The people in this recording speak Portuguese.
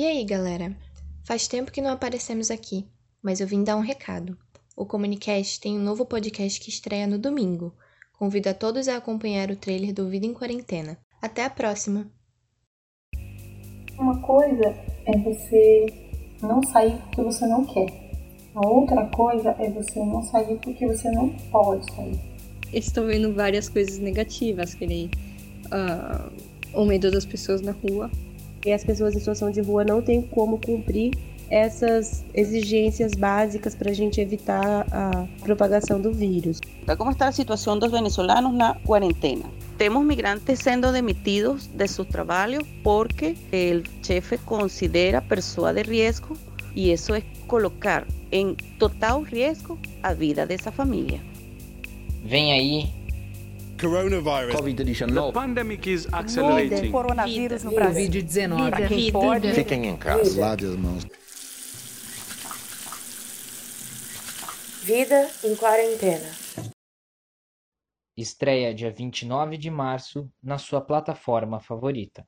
E aí, galera? Faz tempo que não aparecemos aqui, mas eu vim dar um recado. O Comunicast tem um novo podcast que estreia no domingo. Convido a todos a acompanhar o trailer do Vida em Quarentena. Até a próxima! Uma coisa é você não sair porque você não quer. A outra coisa é você não sair porque você não pode sair. Estão vendo várias coisas negativas, que nem uh, o medo das pessoas na rua. E as pessoas em situação de rua não têm como cumprir essas exigências básicas para a gente evitar a propagação do vírus. Como está a situação dos venezolanos na quarentena? Temos migrantes sendo demitidos de seus trabalhos porque o chefe considera pessoa de risco e isso é colocar em total risco a vida dessa família. Vem aí Coronavirus. Covid-19. The pandemic is accelerating. Coronavírus no Brasil. Covid-19. Para quem pode. Fiquem em casa. Lave as mãos. Vida em quarentena. Estreia dia 29 de março na sua plataforma favorita.